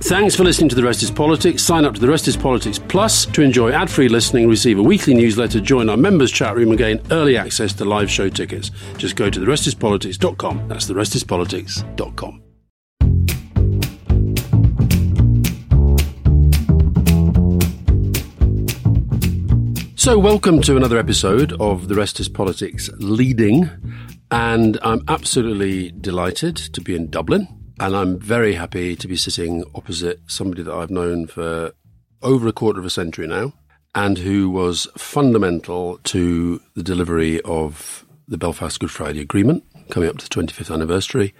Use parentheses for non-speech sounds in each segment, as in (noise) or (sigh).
Thanks for listening to The Rest is Politics. Sign up to The Rest is Politics Plus to enjoy ad free listening, receive a weekly newsletter, join our members' chat room, and gain early access to live show tickets. Just go to TheRestisPolitics.com. That's TheRestisPolitics.com. So, welcome to another episode of The Rest is Politics Leading. And I'm absolutely delighted to be in Dublin. And I'm very happy to be sitting opposite somebody that I've known for over a quarter of a century now and who was fundamental to the delivery of the Belfast Good Friday Agreement coming up to the 25th anniversary.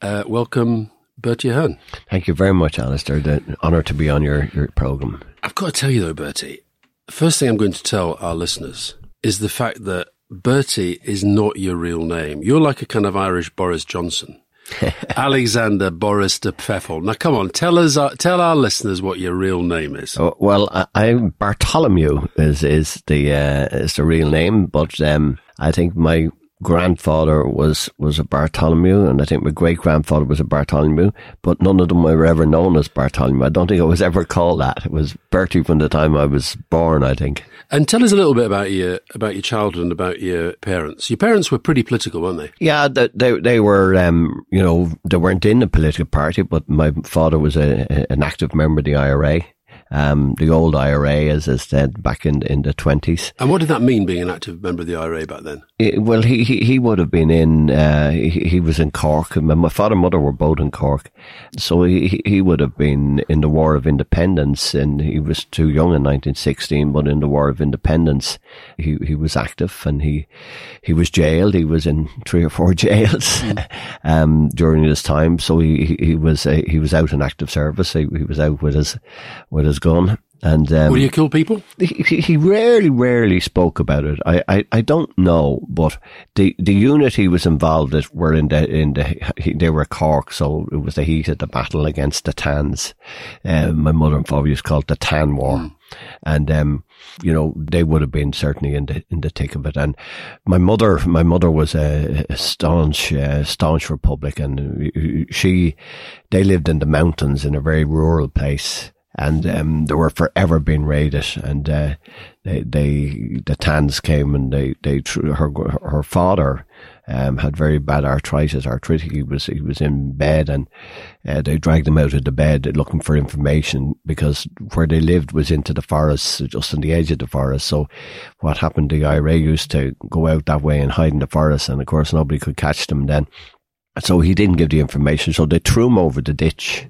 Uh, welcome, Bertie Ahern. Thank you very much, Alastair. The honour to be on your, your programme. I've got to tell you though, Bertie, the first thing I'm going to tell our listeners is the fact that Bertie is not your real name. You're like a kind of Irish Boris Johnson. (laughs) Alexander Boris de Pfeffel. Now, come on, tell us, uh, tell our listeners what your real name is. Oh, well, I, I'm Bartholomew is is the uh, is the real name, but um, I think my grandfather was was a Bartholomew, and I think my great grandfather was a Bartholomew, but none of them were ever known as Bartholomew. I don't think I was ever called that. It was Bertie from the time I was born, I think. And tell us a little bit about your about your childhood and about your parents. Your parents were pretty political, weren't they? Yeah, they they, they were, um, you know, they weren't in a political party, but my father was a, an active member of the IRA um, the old IRA, as I said, back in in the twenties. And what did that mean, being an active member of the IRA back then? It, well, he, he he would have been in. Uh, he, he was in Cork. My father and mother were both in Cork, so he he would have been in the War of Independence, and he was too young in 1916. But in the War of Independence, he he was active, and he he was jailed. He was in three or four (laughs) jails mm. um, during his time. So he he was he was out in active service. He, he was out with his with his gun. And um, will you kill people? He, he rarely, rarely spoke about it. I, I, I don't know, but the the unit he was involved in were in the in the they were Cork, so it was the heat of the battle against the Tans. Um, my mother and father used to call it the Tan War. Mm. And, um, you know, they would have been certainly in the, in the thick of it. And my mother, my mother was a, a staunch, uh, staunch Republican. She, they lived in the mountains in a very rural place and um, they were forever being raided. And uh, they, they, the Tans came and they, they, her, her father um, had very bad arthritis, arthritic. He was he was in bed, and uh, they dragged him out of the bed looking for information because where they lived was into the forest, just on the edge of the forest. So, what happened? The IRA used to go out that way and hide in the forest, and of course nobody could catch them then. So he didn't give the information, so they threw him over the ditch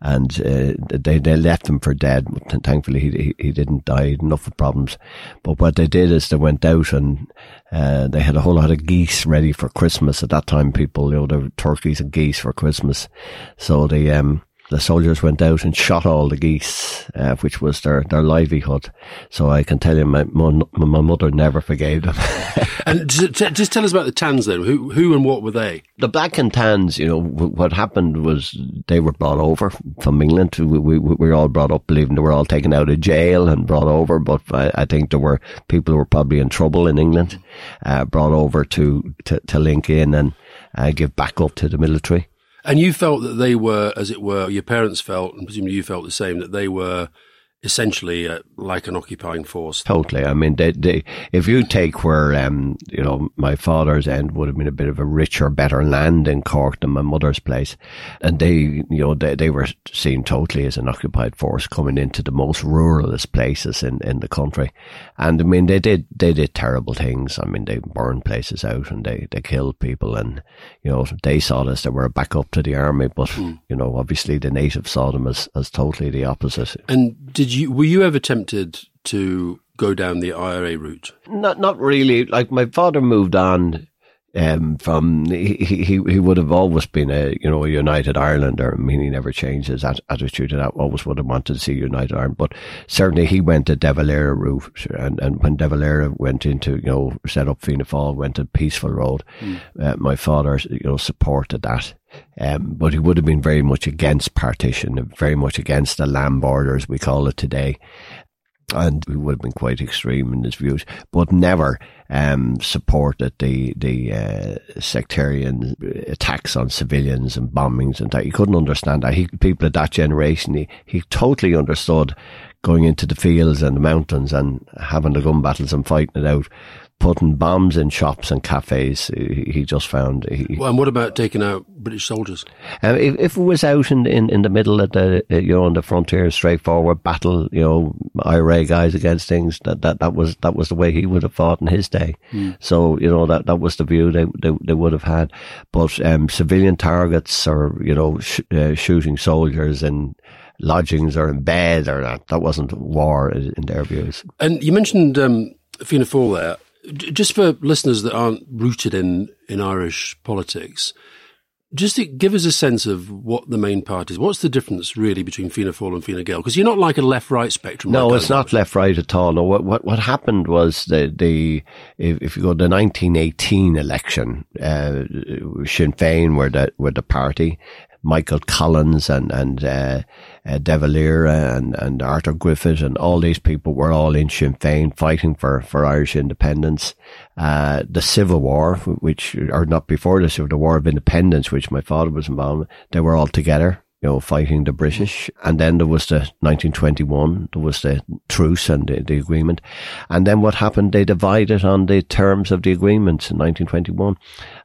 and uh, they they left him for dead. Thankfully, he he didn't die. Enough of problems. But what they did is they went out and uh, they had a whole lot of geese ready for Christmas. At that time, people you know there were turkeys and geese for Christmas, so they um the soldiers went out and shot all the geese, uh, which was their, their livelihood. So I can tell you, my my mother never forgave them. (laughs) and just tell us about the Tans then. Who who and what were they? The Black and Tans. You know what happened was they were brought over from England. We, we, we were all brought up believing they were all taken out of jail and brought over, but I, I think there were people who were probably in trouble in England, uh, brought over to, to to link in and uh, give back up to the military. And you felt that they were, as it were, your parents felt, and presumably you felt the same, that they were essentially uh, like an occupying force. Totally. I mean, they, they, if you take where, um, you know, my father's end would have been a bit of a richer, better land in Cork than my mother's place. And they, you know, they, they were seen totally as an occupied force coming into the most ruralist places in, in the country. And I mean, they did, they did terrible things. I mean, they burned places out and they, they killed people and, you know, they saw this, they were a backup to the army, but, mm. you know, obviously the natives saw them as, as totally the opposite. And did did you were you ever tempted to go down the IRA route? Not not really. Like my father moved on um, from he, he he would have always been a you know a United Irelander. I mean, he never changed his attitude, and I always would have wanted to see United Ireland. But certainly, he went the De Valera route, and and when De Valera went into you know set up Fianna Fáil, went to peaceful road. Mm. Uh, my father you know supported that. Um, but he would have been very much against partition, very much against the land border, as we call it today. and he would have been quite extreme in his views, but never um, supported the the uh, sectarian attacks on civilians and bombings and that. He couldn't understand that. He, people of that generation, he, he totally understood going into the fields and the mountains and having the gun battles and fighting it out putting bombs in shops and cafes. He just found. He, well, and what about taking out British soldiers? Uh, if, if, it was out in, in, in the middle of the uh, you know on the frontier, straightforward battle, you know, IRA guys against things. That, that that was that was the way he would have fought in his day. Mm. So you know that that was the view they they, they would have had. But um, civilian targets or you know sh- uh, shooting soldiers and lodgings or in bed or that that wasn't war in their views. And you mentioned um, Fianna Fáil there just for listeners that aren't rooted in, in Irish politics, just to give us a sense of what the main parties. What's the difference really between Fianna Fáil and Fine Gael? Because you're not like a left-right spectrum. No, it's not left-right at all. No, what what what happened was the the if, if you go to the 1918 election, uh, Sinn Féin were the were the party, Michael Collins and and uh, uh, De Valera and and Arthur Griffith and all these people were all in Sinn Féin fighting for for Irish independence. Uh, the Civil War, which or not before the Civil the War of Independence, which my father was involved, in, they were all together you know, fighting the British. And then there was the 1921, there was the truce and the, the, agreement. And then what happened? They divided on the terms of the agreement in 1921.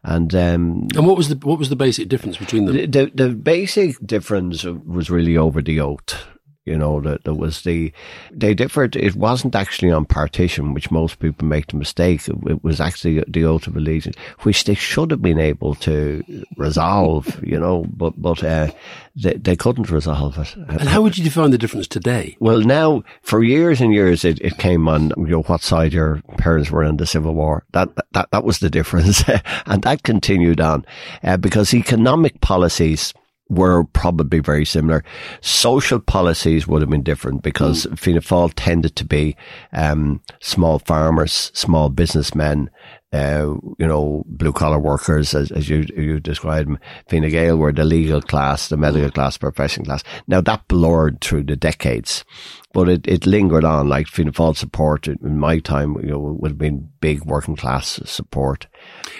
And, um, and what was the, what was the basic difference between them? The, the, the basic difference was really over the oath. You know, that there was the, they differed. It wasn't actually on partition, which most people make the mistake. It was actually the oath of allegiance, which they should have been able to resolve, (laughs) you know, but, but, uh, they, they couldn't resolve it. And how would you define the difference today? Well, now, for years and years, it, it came on, you know, what side your parents were in the Civil War. That, that, that was the difference. (laughs) and that continued on, uh, because economic policies, were probably very similar. Social policies would have been different because mm. Fianna Fáil tended to be um, small farmers, small businessmen, uh, you know, blue collar workers, as, as you you described them. Fine Gael were the legal class, the medical mm. class, professional class. Now that blurred through the decades, but it, it lingered on. Like Fianna Fáil support in my time, you know, would have been big working class support.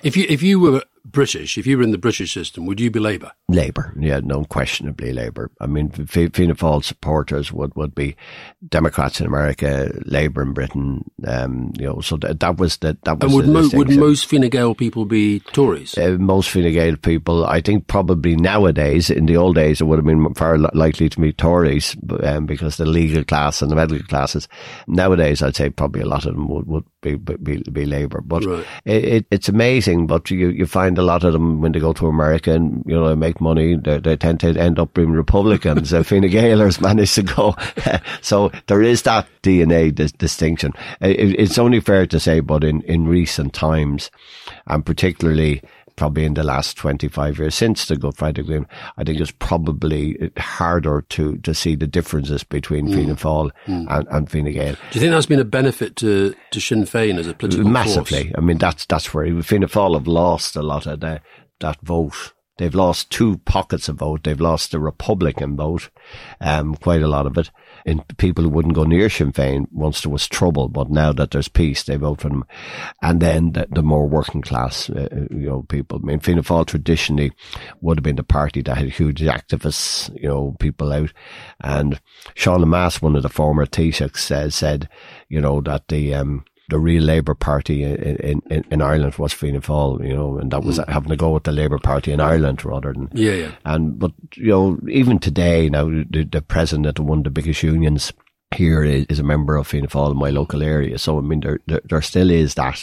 If you if you were British, if you were in the British system, would you be Labour? Labour, yeah, no, unquestionably Labour. I mean, Fianna Fáil supporters would, would be Democrats in America, Labour in Britain, um, you know, so that, that was the, that was And would, mo- would most Fine Gael people be Tories? Uh, most Fine Gael people, I think probably nowadays, in the old days, it would have been far likely to be Tories, um, because the legal class and the medical classes. Nowadays, I'd say probably a lot of them would, would be, be, be Labour. But right. it, it, it's amazing, but you, you find a lot of them when they go to America and, you know, make money, they, they tend to end up being Republicans. (laughs) uh, Fine Gaelers managed to go. (laughs) so there is that DNA dis- distinction. It, it's only fair to say, but in, in recent times, and particularly probably in the last 25 years since the Good Friday Agreement, I think it's probably harder to, to see the differences between mm. Fianna Fáil mm. and, and Fine Gael. Do you think that's been a benefit to, to Sinn Féin as a political Massively. Force? I mean, that's, that's where Fianna Fáil have lost a lot of the, that vote They've lost two pockets of vote. They've lost the Republican vote, um, quite a lot of it. In people who wouldn't go near Sinn Féin once there was trouble, but now that there's peace, they vote for them. And then the, the more working class, uh, uh you know, people. I mean, Fianna Fáil traditionally would have been the party that had huge activists, you know, people out. And Sean Lemass, one of the former Taoiseachs, said, said, you know, that the, um, the real Labour Party in, in, in Ireland was Fianna Fáil, you know, and that was mm. having to go with the Labour Party in Ireland rather than. Yeah, yeah. And, but, you know, even today now, the, the president of one of the biggest unions here is, is a member of Fianna Fáil in my local area. So, I mean, there, there, there still is that,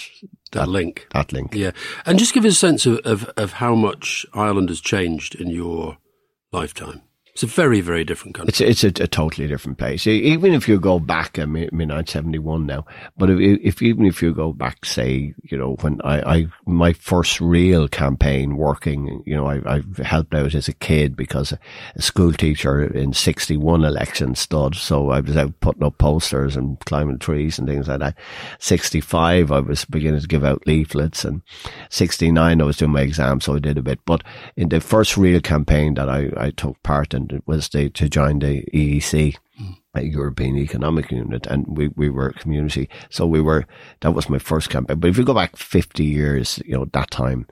that, that, link. That link. Yeah. And just give us a sense of, of, of how much Ireland has changed in your lifetime. It's a very, very different country. It's it's a, a totally different place. Even if you go back, I mean, I mean I'm 71 now, but if, if, even if you go back, say, you know, when I, I my first real campaign working, you know, I, I helped out as a kid because a school teacher in 61 election stood, so I was out putting up posters and climbing trees and things like that. 65, I was beginning to give out leaflets, and 69, I was doing my exam, so I did a bit. But in the first real campaign that I, I took part in, was the, to join the EEC. European Economic Unit, and we, we were a community. So we were, that was my first campaign. But if you go back 50 years, you know, that time,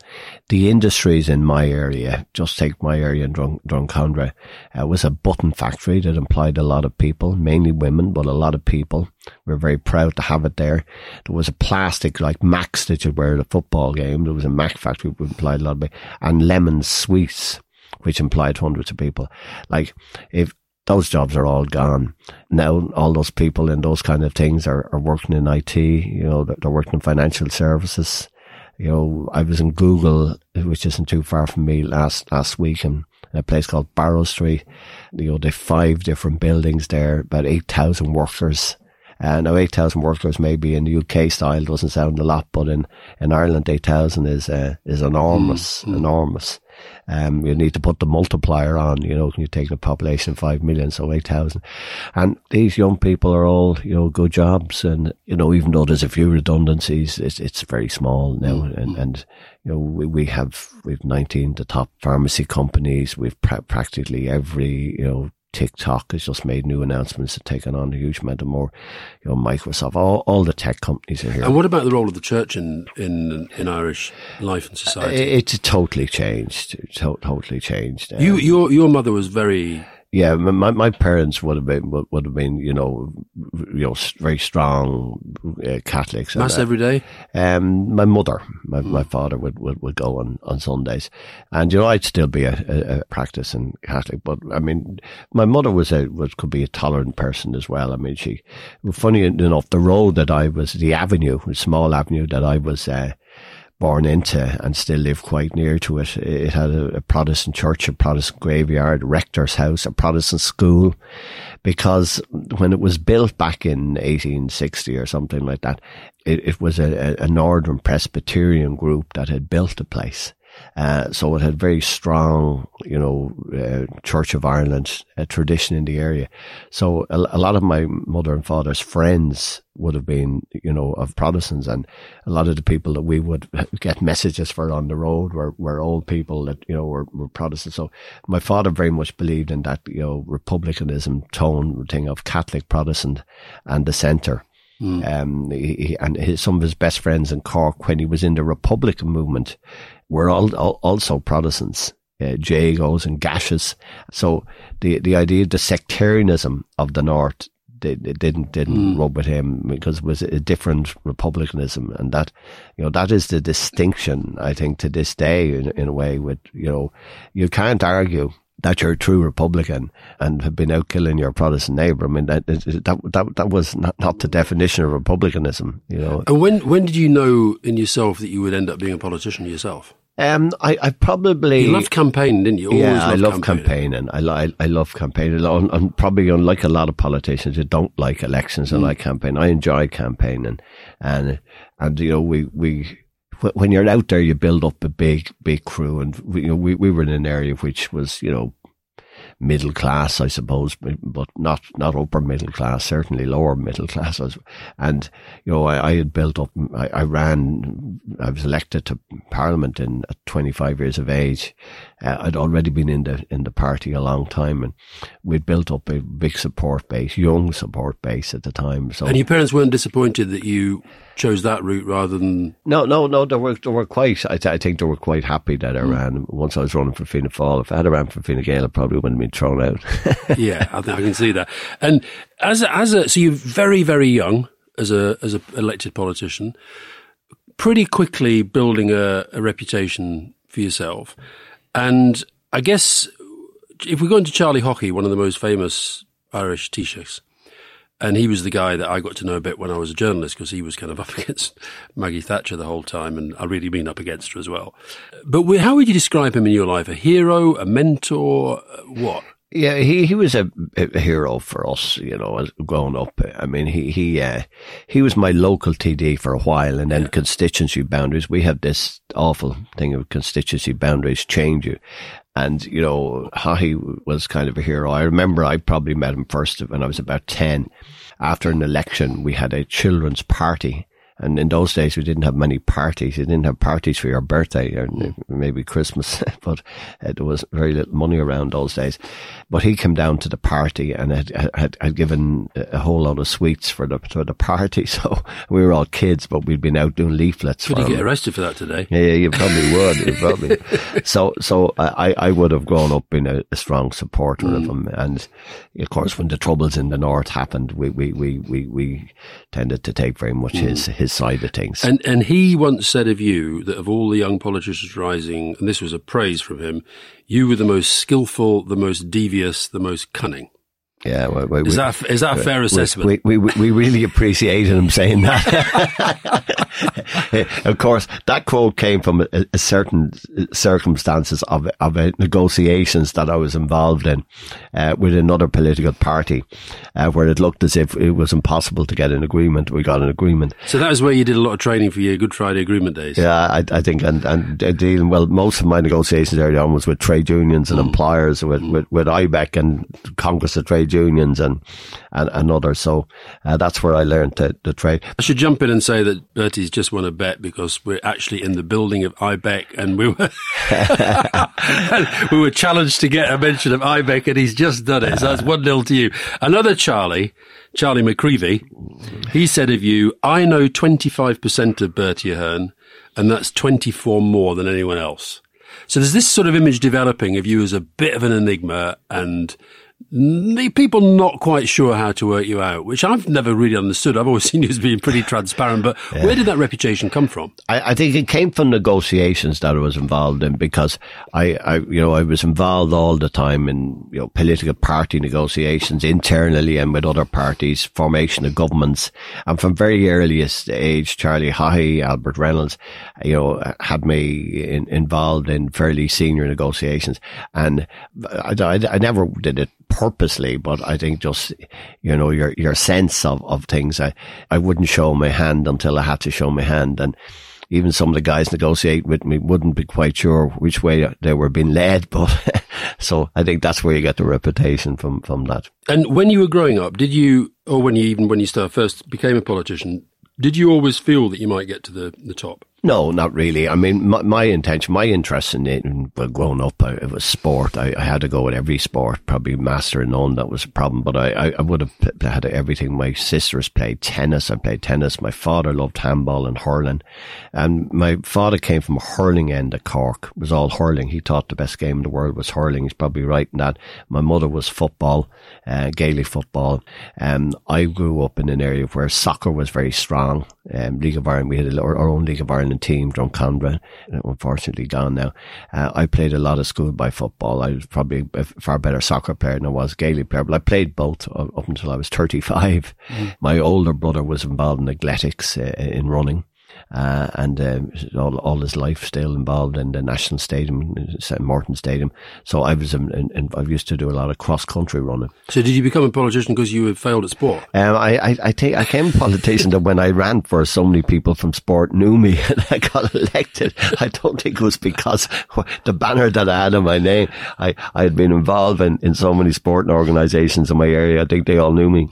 the industries in my area, just take my area in Drun- Drumcondra, uh, was a button factory that employed a lot of people, mainly women, but a lot of people. We are very proud to have it there. There was a plastic like Max that you wear at a football game. There was a Mac factory which employed a lot of people, and Lemon Sweets which employed hundreds of people. Like, if those jobs are all gone. Now all those people in those kind of things are, are working in IT, you know, they're working in financial services. You know, I was in Google, which isn't too far from me last, last week in a place called Barrow Street. You know, they five different buildings there, about 8,000 workers. Uh, now 8,000 workers maybe in the UK style doesn't sound a lot, but in, in Ireland 8,000 is, uh, is enormous, mm, enormous. Um, you need to put the multiplier on, you know, you take the population of 5 million, so 8,000. And these young people are all, you know, good jobs. And, you know, even though there's a few redundancies, it's, it's very small now. Mm-hmm. And, and, you know, we, we have, we've 19 the top pharmacy companies. We've pra- practically every, you know, TikTok has just made new announcements to taking on a huge amount of more, you know, Microsoft, all, all the tech companies are here. And what about the role of the church in, in, in Irish life and society? It's totally changed. totally changed. You, um, your, your mother was very yeah, my my parents would have been would, have been you know you know very strong uh, Catholics. Mass and, uh, every day. Um, my mother, my, mm. my father would, would, would go on, on Sundays, and you know I'd still be a, a, a practicing Catholic, but I mean my mother was a was could be a tolerant person as well. I mean she, funny enough, the road that I was, the avenue, the small avenue that I was. Uh, born into and still live quite near to it. It had a, a, Protestant church, a Protestant graveyard, rector's house, a Protestant school, because when it was built back in 1860 or something like that, it, it was a, a Northern Presbyterian group that had built the place. Uh, so it had very strong, you know, uh, Church of Ireland uh, tradition in the area. So a, a, lot of my mother and father's friends would have been, you know, of Protestants, and a lot of the people that we would (laughs) get messages for on the road were, were old people that you know were, were Protestants. So my father very much believed in that, you know, republicanism tone thing of Catholic, Protestant, and the centre. Mm. Um, he, and his, some of his best friends in Cork when he was in the Republican movement were all, all, also Protestants. Uh, Jagos and Gashes. So the, the idea, of the sectarianism of the North, it didn't, didn't mm. rub with him because it was a different republicanism. And that, you know, that is the distinction, I think, to this day in, in a way with, you know, you can't argue that you're a true Republican and have been out killing your Protestant neighbour. I mean, that that that, that was not, not the definition of republicanism, you know. And when when did you know in yourself that you would end up being a politician yourself? Um, I, I probably you loved campaigning, didn't you? Always yeah, I love campaigning. campaigning. I, I, I love campaigning. I'm, I'm, probably unlike a lot of politicians who don't like elections and mm. like campaign. I enjoy campaigning, and and you know we we when you're out there, you build up a big, big crew. And we, you know, we, we were in an area which was, you know, middle class, I suppose, but not, not upper middle class, certainly lower middle class. And, you know, I, I had built up, I, I, ran, I was elected to parliament in at 25 years of age. Uh, I'd already been in the, in the party a long time and we'd built up a big support base, young support base at the time. So, and your parents weren't disappointed that you chose that route rather than no, no, no. They were they were quite. I, th- I think they were quite happy that I mm. ran. Once I was running for Fianna Fáil, if I had ran for Fine Gael, I probably wouldn't have been thrown out. (laughs) yeah, I, think I can see that. And as a, as a so you're very very young as a as a elected politician, pretty quickly building a, a reputation for yourself, and I guess if we go into Charlie Haughey, one of the most famous Irish Taoiseachs, and he was the guy that I got to know a bit when I was a journalist because he was kind of (laughs) up against Maggie Thatcher the whole time, and I really mean up against her as well. But how would you describe him in your life? A hero, a mentor, what? Yeah, he, he was a, a hero for us, you know, as growing up. I mean, he he uh, he was my local TD for a while, and then yeah. constituency boundaries. We have this awful thing of constituency boundaries change you, and, you know, Haughey was kind of a hero. I remember I probably met him first when I was about 10. After an election, we had a children's party And in those days, we didn't have many parties. You didn't have parties for your birthday or Hmm. maybe Christmas, (laughs) but uh, there was very little money around those days. But he came down to the party and had, had, had given a whole lot of sweets for the, for the party. (laughs) So we were all kids, but we'd been out doing leaflets Could you him. get arrested for that today? Yeah, yeah, you probably (laughs) would. You probably. So, so I, I would have grown up being a, a strong supporter of him. And of course, when the troubles in the north happened, we, we, we, we, we tended to take very much his, his side of things. And and he once said of you that of all the young politicians rising, and this was a praise from him, you were the most skillful, the most devious, the most cunning. Yeah, well, we, Is that is that a fair assessment? we, we, we, really appreciated him saying that. (laughs) of course, that quote came from a, a certain circumstances of of uh, negotiations that I was involved in uh, with another political party, uh, where it looked as if it was impossible to get an agreement. We got an agreement. so that was where you did a lot of training for your Good Friday Agreement days. Yeah, I, I think, and, and dealing, well, most of my negotiations early on was with trade unions and employers, with, with, with IBEC and Congress of Trade Unions and, and, and others. So, uh, that's where I learned the trade. I should jump in and say that Bertie's just won a bet because we're actually in the building of IBEC and we were and (laughs) we were challenged to get a mention of IBEC and he's just done it. So that's one nil to you. Another Charlie, Charlie McCreevy, he said of you, I know 25% of Bertie Ahern and that's 24 more than anyone else. So there's this sort of image developing of you as a bit of an enigma and the people not quite sure how to work you out, which I've never really understood. I've always (laughs) seen you as being pretty transparent, but where did that reputation come from? I, I think it came from negotiations that I was involved in because I, I, you know, I was involved all the time in, you know, political party negotiations internally and with other parties, formation of governments. And from very earliest age, Charlie Haughey, Albert Reynolds, you know, had me in, involved in fairly senior negotiations. And I, I, I never did it purposely, but I think just, you know, your, your sense of, of things. I, I wouldn't show my hand until I had to show my hand. And even some of the guys negotiate with me wouldn't be quite sure which way they were being led. (laughs) But so I think that's where you get the reputation from, from that. And when you were growing up, did you, or when you even when you first became a politician, did you always feel that you might get to the, the top? No, not really. I mean, my, my intention, my interest in it, well, growing up, I, it was sport. I, I had to go with every sport, probably master and none. That was a problem, but I, I, I would have had everything. My sisters played tennis. I played tennis. My father loved handball and hurling. And my father came from a hurling end of Cork. It was all hurling. He thought the best game in the world was hurling. He's probably right in that. My mother was football, uh, Gaelic football. Um, I grew up in an area where soccer was very strong. Um, League of Ireland, we had our own League of Ireland team, Drumcondra, unfortunately gone now. Uh, I played a lot of schoolboy football. I was probably a far better soccer player than I was Gaelic player, but I played both up until I was 35. My older brother was involved in athletics, uh, in running. Uh, and um, all, all his life still involved in the National Stadium, St Martin Stadium. So I was, in, in, I used to do a lot of cross country running. So did you become a politician because you had failed at sport? Um, I, I, I think I came politician that when I ran for so many people from sport knew me (laughs) and I got elected. I don't think it was because the banner that I had on my name. I, I had been involved in, in so many sporting organisations in my area. I think they all knew me.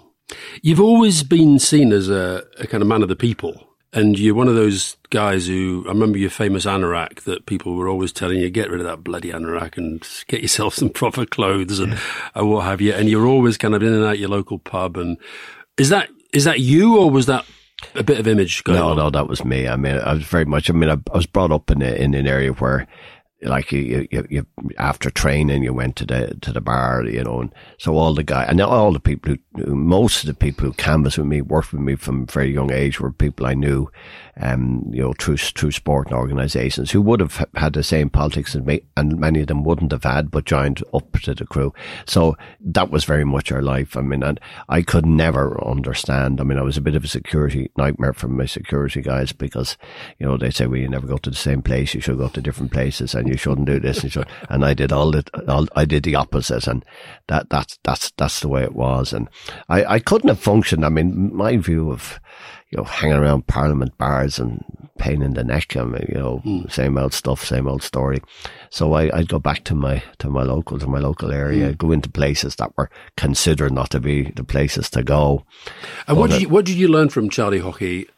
You've always been seen as a, a kind of man of the people. And you're one of those guys who, I remember your famous anorak that people were always telling you, get rid of that bloody anorak and (laughs) get yourself some proper clothes and, and what have you. And you're always kind of in and out your local pub. And is that, is that you or was that a bit of image going No, on? no, that was me. I mean, I was very much, I mean, I, I was brought up in, a, in an area where like you, you, you, after training, you went to the, to the bar, you know, and so all the guys, and all the people who, most of the people who canvassed with me, worked with me from a very young age were people I knew, um, you know, through, through sporting organisations who would have had the same politics as me, and many of them wouldn't have had, but joined up to the crew. So that was very much our life. I mean, and I could never understand. I mean, I was a bit of a security nightmare for my security guys because, you know, they say, well, you never go to the same place. You should go to different places and you shouldn't do this and should. And I did all the, all, I did the opposite and that, that's, that's, that's the way it was. And I, I couldn't have functioned. I mean, my view of, you know, hanging around Parliament bars and pain in the neck. and you know, mm. same old stuff, same old story. So I, I'd go back to my, to my local, to my local area, mm. go into places that were considered not to be the places to go. And what did you, what did you learn from Charlie Haughey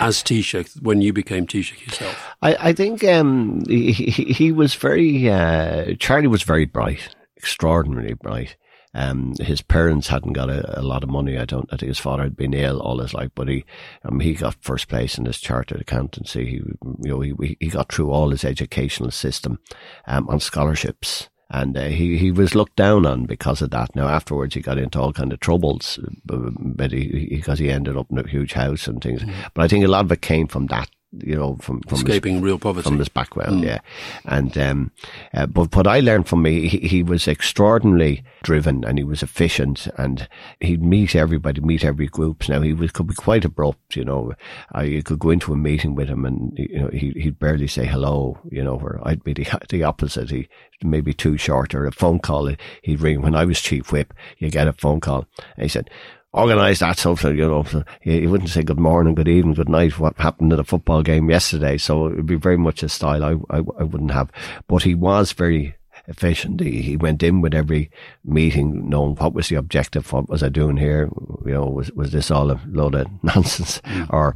as Taoiseach when you became Taoiseach yourself? I, I think um, he, he, he was very, uh, Charlie was very bright, extraordinarily bright. Um, his parents hadn't got a, a, lot of money. I don't. I think his father had been ill all his life, but he, um, he got first place in his chartered accountancy. He, you know, he he got through all his educational system, um, on scholarships. And uh, he he was looked down on because of that. Now afterwards, he got into all kind of troubles, but he, because he ended up in a huge house and things. Mm. But I think a lot of it came from that you know, from, from escaping his, real poverty from this background, mm. yeah. And um, uh, but what I learned from me, he, he, was extraordinarily driven and he was efficient, and he'd meet everybody, meet every group. Now he was could be quite abrupt, you know. I you could go into a meeting with him, and you know he he'd barely say hello, you know. Where I'd be the (laughs) the opposite. He maybe too short, or a phone call he'd ring when I was chief whip. You get a phone call, and he said organise that something, you know. He, wouldn't say good morning, good evening, good night, what happened at a football game yesterday. So it would be very much a style I, I, I wouldn't have. But he was very efficient. He, he went in with every meeting knowing what was the objective, what was I doing here, you know, was, was this all a load of (laughs) nonsense? Mm. Or,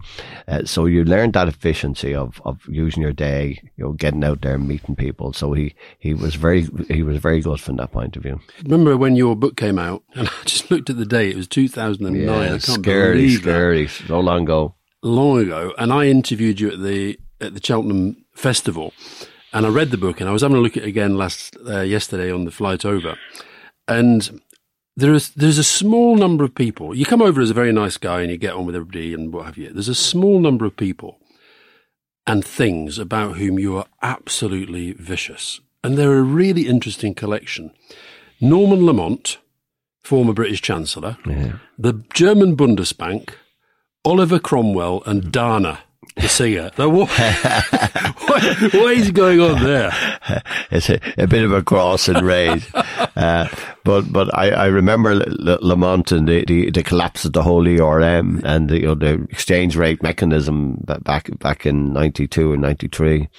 uh, so you learned that efficiency of, of using your day, you know, getting out there and meeting people. So he, he was very, he was very good from that point of view. Remember when your book came out (laughs) and I just looked at the date, it was 2009. Yeah, I can't scary, believe scary, that. so long ago. Long ago. And I interviewed you at the, at the Cheltenham Festival and I read the book and I was having a look at it again last, uh, yesterday on the flight over. And there is, there's a small number of people. You come over as a very nice guy and you get on with everybody and what have you. There's a small number of people and things about whom you are absolutely vicious. And they're a really interesting collection. Norman Lamont, former British Chancellor, yeah. the German Bundesbank, Oliver Cromwell, and Dana, the singer. Now, what, (laughs) what, what is going on there? (laughs) It's a, a bit of a cross and raise. (laughs) Uh, but but I, I remember Lamont and the, the, the, collapse of the whole ERM and the, you know, the exchange rate mechanism back back in 92 and 93.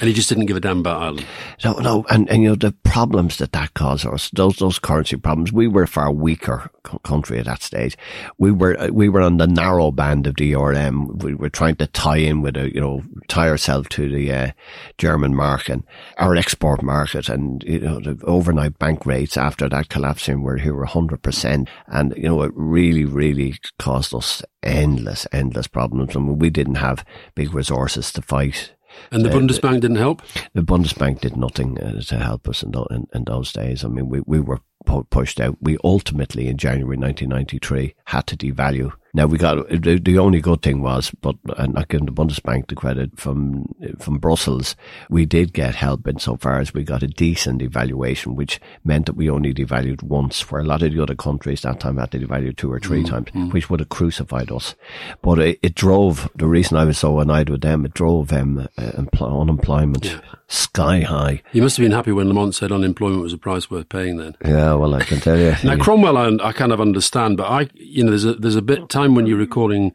And he just didn't give a damn about Ireland. No, no, and, and you know the problems that that caused us, those those currency problems. We were a far weaker country at that stage. We were we were on the narrow band of the ERM. We were trying to tie in with a you know tie ourselves to the uh, German market, our export market, and you know the overnight bank rates after that collapsing were here were hundred percent, and you know it really really caused us endless endless problems. I mean, we didn't have big resources to fight and the uh, Bundesbank didn't help? The Bundesbank did nothing uh, to help us in, the, in, in, those days. I mean, we, we were pushed out. We ultimately, in January 1993, had to devalue now we got the, the only good thing was, but not giving the Bundesbank the credit from from Brussels. We did get help insofar as we got a decent devaluation, which meant that we only devalued once, where a lot of the other countries that time had to devalue two or 3 mm, times, mm. which would have crucified us. But it, it, drove the reason I was so annoyed with them. It drove them um, unemployment yeah. Sky high. You must have been happy when Lamont said unemployment was a price worth paying. Then, yeah, well, I can tell you. (laughs) now Cromwell, I, I kind of understand, but I, you know, there's a there's a bit time when you're recording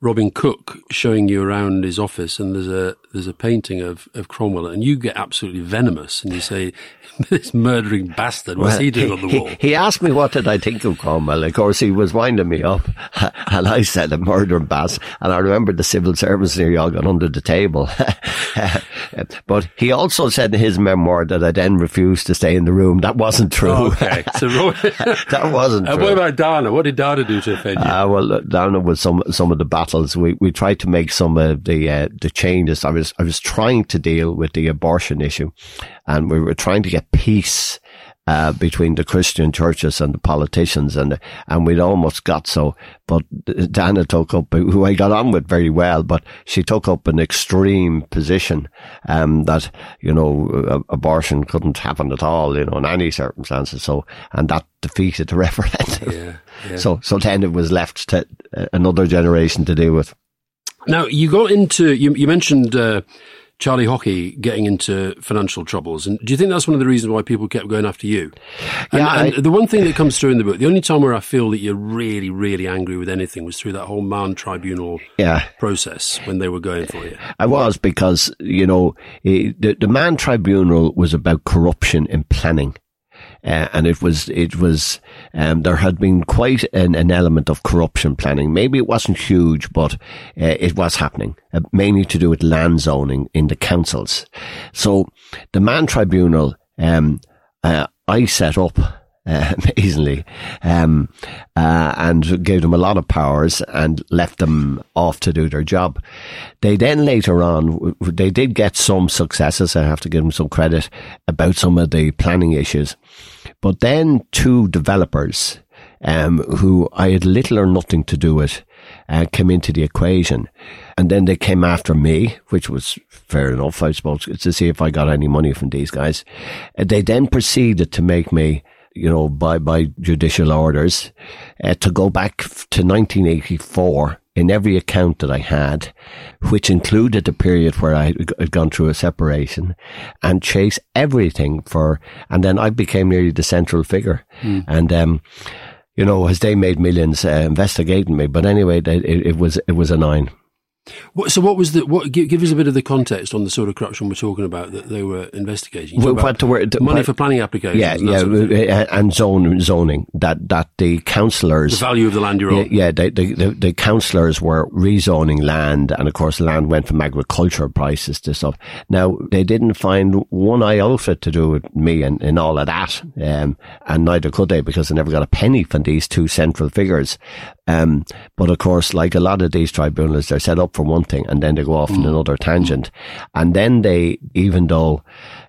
Robin Cook showing you around his office, and there's a there's a painting of, of Cromwell, and you get absolutely venomous, and you say, (laughs) "This murdering bastard, what's well, he doing he, on the wall?" He, he, asked me what did I think of Cromwell. Of course, he was winding me up, (laughs) and I said, "A murdering bastard." And I remember the civil servants nearly all got under the table. (laughs) but he also said in his memoir that I then refused to stay in the room. That wasn't true. Okay, so that wasn't. And true. what about Dana? What did Dana do to offend you? Uh, well, Dana was some some of the battles. We we tried to make some of the uh, the changes. I was I was trying to deal with the abortion issue, and we were trying to get peace. Uh, between the Christian churches and the politicians, and and we'd almost got so. But Dana took up, who I got on with very well, but she took up an extreme position um, that you know abortion couldn't happen at all, you know, in any circumstances. So, and that defeated the (laughs) referendum. Yeah, yeah. So, so then it was left to uh, another generation to deal with. Now you got into you, you mentioned uh, Charlie Haughey getting into financial troubles, and do you think that's one of the reasons why people kept going after you? And, yeah, and the one thing that comes through in the book, the only time where I feel that you're really, really angry with anything was through that whole Mahon Tribunal yeah. process when they were going for you. I was because you know the the Mahon Tribunal was about corruption in planning. uh, and it was it was um, there had been quite an, an, element of corruption planning. Maybe it wasn't huge, but uh, it was happening, uh, mainly to do with land zoning in the councils. So the Mahon Tribunal um, uh, I set up uh, (laughs) amazingly, um, uh, and gave them a lot of powers and left them off to do their job. They then later on, they did get some successes. I have to give them some credit about some of the planning issues. But then two developers, um, who I had little or nothing to do with, uh, came into the equation. And then they came after me, which was fair enough, I suppose, to see if I got any money from these guys. Uh, they then proceeded to make me you know, by, by judicial orders, uh, to go back to 1984 in every account that I had, which included the period where I had gone through a separation and chase everything for, and then I became nearly the central figure. Mm. And, um, you know, as they made millions uh, investigating me, but anyway, it, it was, it was a nine. So, what was the? What give, give, us a bit of the context on the sort of corruption we're talking about that they were investigating. Well, what the, money for planning applications. Yeah, yeah, sort of uh, and zone zoning. That that the councillors, the value of the land you're on. Yeah, the, the councillors were rezoning land, and of course, land went from agricultural prices to stuff. Now they didn't find one iota to do with me and, and all of that, um, and neither could they because they never got a penny from these two central figures. Um, but of course, like a lot of these tribunals, they're set up for one thing and then they go off mm. in another tangent. And then they, even though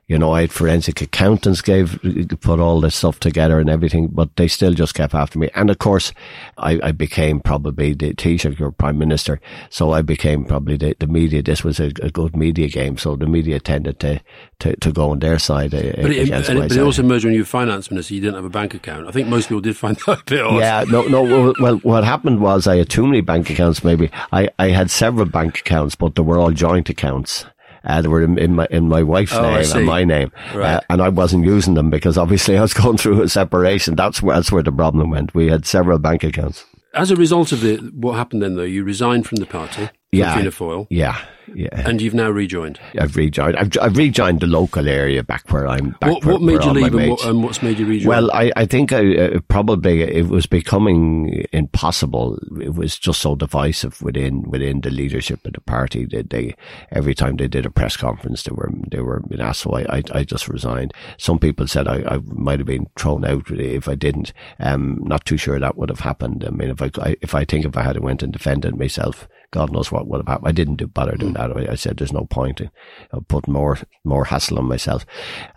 you know, I had forensic accountants gave, put all this stuff together and everything, but they still just kept after me. And of course, I, I became probably the Taoiseach, your prime minister. So I became probably the, the media. This was a, a, good media game. So the media tended to, to, to go on their side. Uh, but it, but it also emerged when you were finance minister, you didn't have a bank account. I think most people did find (laughs) that a bit odd. Yeah, no, no. Well, what happened was I had too many bank accounts, maybe. I, I had several bank accounts, but they were all joint accounts. Uh, they were in, in, my in my wife's oh, name and my name, right. uh, and I wasn't using them because obviously I was (laughs) going through a separation. That's where that's where the problem went. We had several bank accounts. As a result of the what happened then, though, you resigned from the party. Yeah, Fianna. Yeah, yeah. And you've now rejoined. I've rejoined. I've, I've rejoined the local area back where I'm. Back what, what made you leave, and, what, and, what's made you rejoin? Well, I, I think I, uh, probably it was becoming impossible. It was just so divisive within within the leadership of the party. They, they every time they did a press conference, they were they were being asked. So I, I, I just resigned. Some people said I, I might have been thrown out if I didn't. Um, not too sure that would have happened. I mean, if I, if I think if I had went and defended myself God knows what would have happened. I didn't do bother doing mm. that. I said there's no point in putting more more hassle on myself.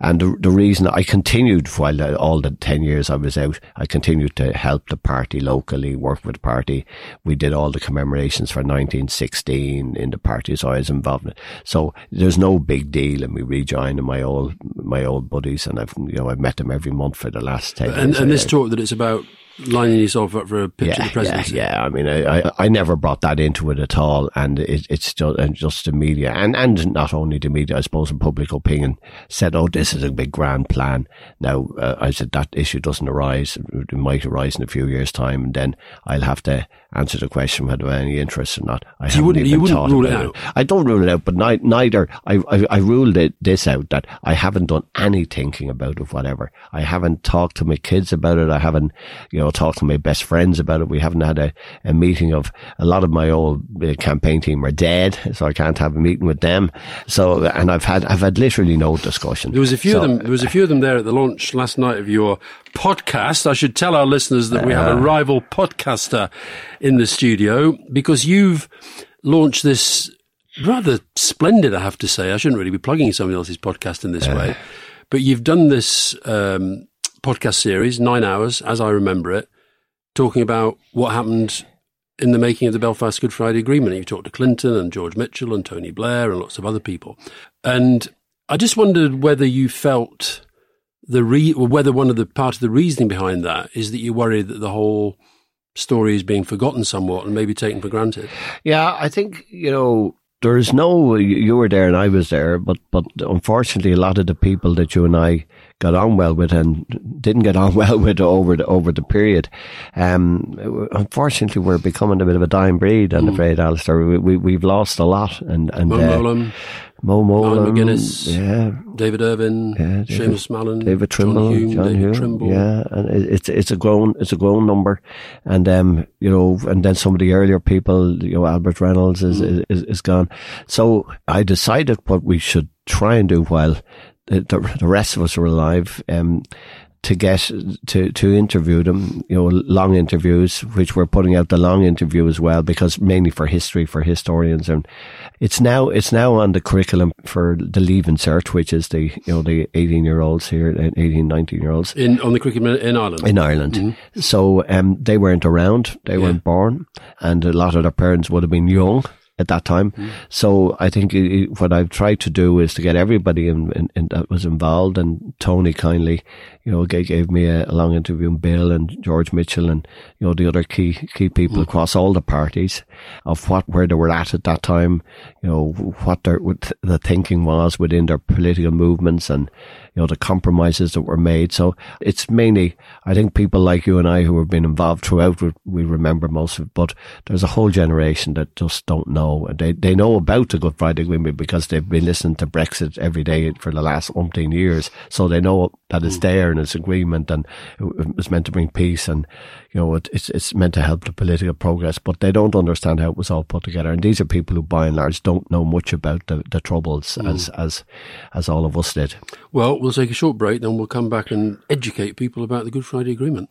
And the, the reason I continued while all the ten years I was out, I continued to help the party locally, work with the party. We did all the commemorations for 1916 in the party, so I was involved in it. So there's no big deal in me rejoining my old my old buddies, and I've you know I've met them every month for the last ten. And, years. and this talk that it's about lining yourself up for a pitch yeah, of the presidency. Yeah, yeah. I mean, I, I, I, never brought that into it at all, and it, it's just and just the media, and and not only the media, I suppose, in public opinion said, "Oh, this is a big grand plan." Now, uh, I said that issue doesn't arise; it might arise in a few years' time, and then I'll have to answer the question whether I have any interest or not. I so you wouldn't, you wouldn't rule it out. I don't rule it out, but ni- neither I, I, I ruled it, this out that I haven't done any thinking about it, whatever. I haven't talked to my kids about it. I haven't, you know, talked to my best friends about it. We haven't had a, a meeting of a lot of my old uh, campaign team are dead, so I can't have a meeting with them. So, and I've had, I've had literally no discussion. There was a few so, of them, there was a few of them there at the launch last night of your podcast. I should tell our listeners that we have a rival podcaster in the studio because you've launched this rather splendid, I have to say. I shouldn't really be plugging somebody else's podcast in this way, but you've done this um, podcast series, nine hours, as I remember it, talking about what happened in the making of the Belfast Good Friday Agreement. You talked to Clinton and George Mitchell and Tony Blair and lots of other people. And I just wondered whether you felt the re- whether one of the part of the reasoning behind that is that you worry that the whole story is being forgotten somewhat and maybe taken for granted. Yeah, I think you know there's no you were there and I was there, but but unfortunately, a lot of the people that you and I got on well with and didn't get on (laughs) well with over the, over the period. Um, unfortunately, we're becoming a bit of a dying breed. I'm mm. afraid, Alastair. We, we, have lost a lot. And, and Mo uh, Mo Mowlam, McGuinness, yeah, David Ervine, yeah, David, Seamus Mallon, David Trimble, John Hume, John David Hume, Trimble. yeah, and it's it's a grown it's a grown number, and um you know and then some of the earlier people you know Albert Reynolds is mm. is, is gone, so I decided what we should try and do while the, the, rest of us are alive, um, to get to to interview them, you know, long interviews, which we're putting out the long interview as well, because mainly for history, for historians, and it's now it's now on the curriculum for the Leaving Cert, which is the you know the eighteen year olds here, 18, 19 year olds in on the curriculum in Ireland. In Ireland, mm-hmm. so um, they weren't around, they yeah. weren't born, and a lot of their parents would have been young at that time. Mm. So I think it, what I've tried to do is to get everybody in, in, in that was involved, and Tony kindly you know, gave, gave me a, a, long interview with Bill and George Mitchell and, you know, the other key, key people mm. across all the parties of what, where they were at at that time, you know, what their, what the thinking was within their political movements and, you know, the compromises that were made. So it's mainly, I think people like you and I who have been involved throughout, we remember most of it, but there's a whole generation that just don't know. They, they know about the Good Friday Agreement because they've been listening to Brexit every day for the last umpteen years. So they know that it's mm. there and it's agreement and it was meant to bring peace and, you know, it, it's, it's meant to help the political progress, but they don't understand how it was all put together. And these are people who by and large don't know much about the, the troubles mm. as, as, as all of us did. Well, we'll take a short break, then we'll come back and educate people about the Good Friday Agreement.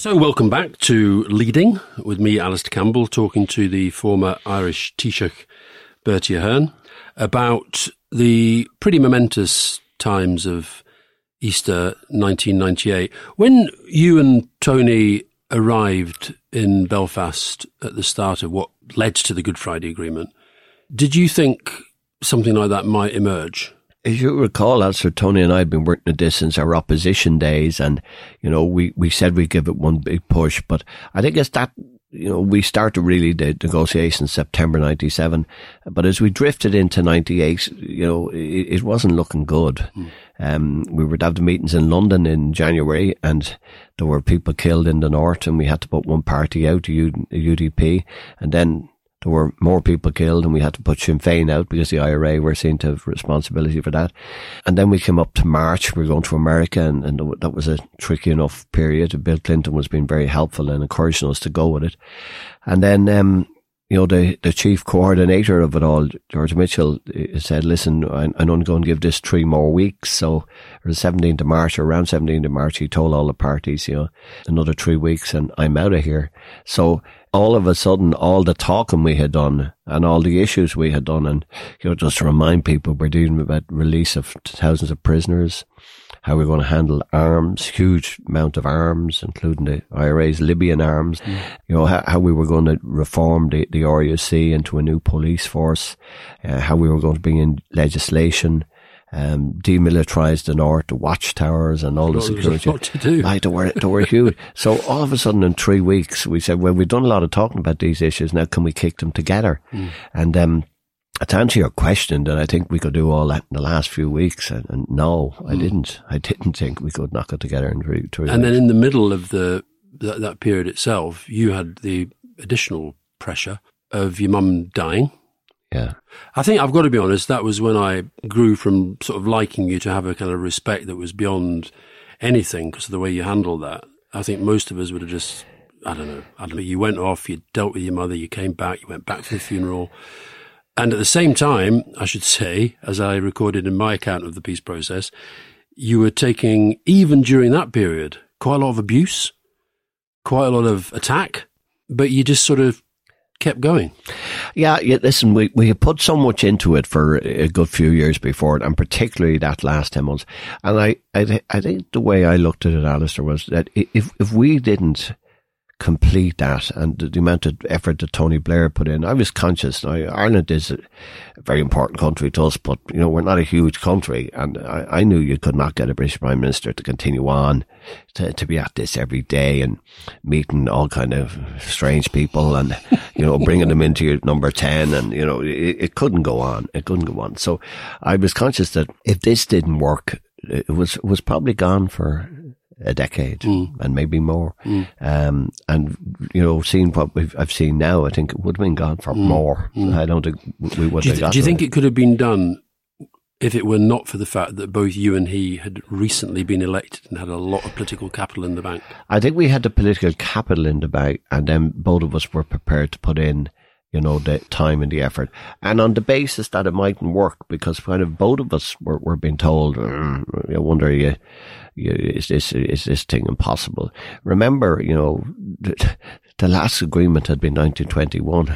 So, welcome back to Leading with me, Alastair Campbell, talking to the former Irish Taoiseach Bertie Ahern about the pretty momentous times of Easter 1998. When you and Tony arrived in Belfast at the start of what led to the Good Friday Agreement, did you think something like that might emerge? As you recall, Alastair, Tony and I had been working at this since our opposition days, and you know we, we said we'd give it one big push. But I think it's that you know we started really the negotiations September '97, but as we drifted into '98, you know it, it, wasn't looking good. Mm. Um, we would have the meetings in London in January, and there were people killed in the north, and we had to put one party out, the UDP, and then there were more people killed and we had to put Sinn Féin out because the IRA were seen to have responsibility for that. And then we came up to March, we were going to America and, and that was a tricky enough period. Bill Clinton was being very helpful and encouraging us to go with it. And then, um, you know, the, the chief coordinator of it all, George Mitchell, said, listen, I'm, I'm only going to give this three more weeks. So, the 17th of March around 17th of March, he told all the parties, you know, another three weeks and I'm out of here. So, all of a sudden, all the talking we had done and all the issues we had done, and you know, just to remind people, we're dealing with release of thousands of prisoners, how we're going to handle arms, huge amount of arms, including the IRA's Libyan arms, mm. you know, how, how, we were going to reform the, the RUC into a new police force, uh, how we were going to bring in legislation, um, demilitarized the north, the watchtowers and all the security. What to do. Like, they were, they were huge. So all of a sudden in three weeks, we said, well, we've done a lot of talking about these issues. Now can we kick them together? Mm. And, um, to answer your question, that I think we could do all that in the last few weeks, and, and no, mm. I hmm. didn't. I didn't think we could knock it together in three. three and weeks. then in the middle of the that, that period itself, you had the additional pressure of your mum dying. Yeah. I think I've got to be honest, that was when I grew from sort of liking you to have a kind of respect that was beyond anything because of the way you handled that. I think most of us would have just, I don't know, I don't know, you went off, you dealt with your mother, you came back, you went back to the funeral. And at the same time, I should (laughs) say, as I recorded in my account of the peace process, you were taking, even during that period, quite a lot of abuse, quite a lot of attack, but you just sort of kept going. Yeah, yeah. Listen, we we had put so much into it for a good few years before it, and particularly that last ten months. And I, I, I think the way I looked at it, Alastair, was that if if we didn't complete that and the, amount of effort that Tony Blair put in. I was conscious. Now, Ireland is a very important country to us, but you know we're not a huge country, and I, I knew you could not get a British Prime Minister to continue on to, to be at this every day and meeting all kind of strange people and (laughs) you know bringing them into your number ten, and you know it, it couldn't go on. It couldn't go on. So I was conscious that if this didn't work, it was was probably gone for a decade mm. and maybe more. Mm. Um, and, you know, seeing what we've, I've seen now, I think it would have been gone for mm. more. Mm. I don't think we would do have got Do you think it. it could have been done if it were not for the fact that both you and he had recently been elected and had a lot of political capital in the bank? I think we had the political capital in the bank and then both of us were prepared to put in you know, the time and the effort. And on the basis that it mightn't work, because kind of both of us were, were being told, mm, I wonder, you, you, is this, is this thing impossible? Remember, you know, the, the last agreement had been 1921,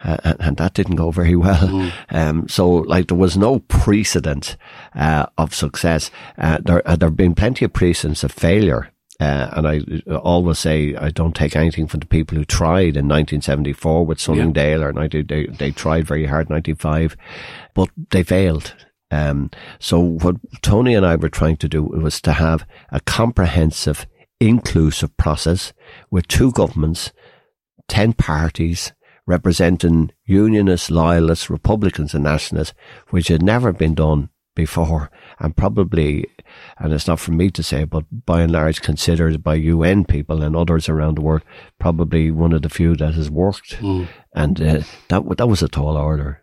uh, and, and, that didn't go very well. Mm. Um, so, like, there was no precedent, uh, of success. Uh, there, uh, there have been plenty of precedents of failure uh, and I always say I don't take anything from the people who tried in 1974 with Sunningdale yeah. or 90, they, they tried very hard in 95, but they failed. Um, so what Tony and I were trying to do was to have a comprehensive, inclusive process with two governments, 10 parties, representing unionists, loyalists, Republicans and nationalists, which had never been done before and probably and it's not for me to say, but by and large considered by UN people and others around the world, probably one of the few that has worked. Mm. And uh, that that was a tall order.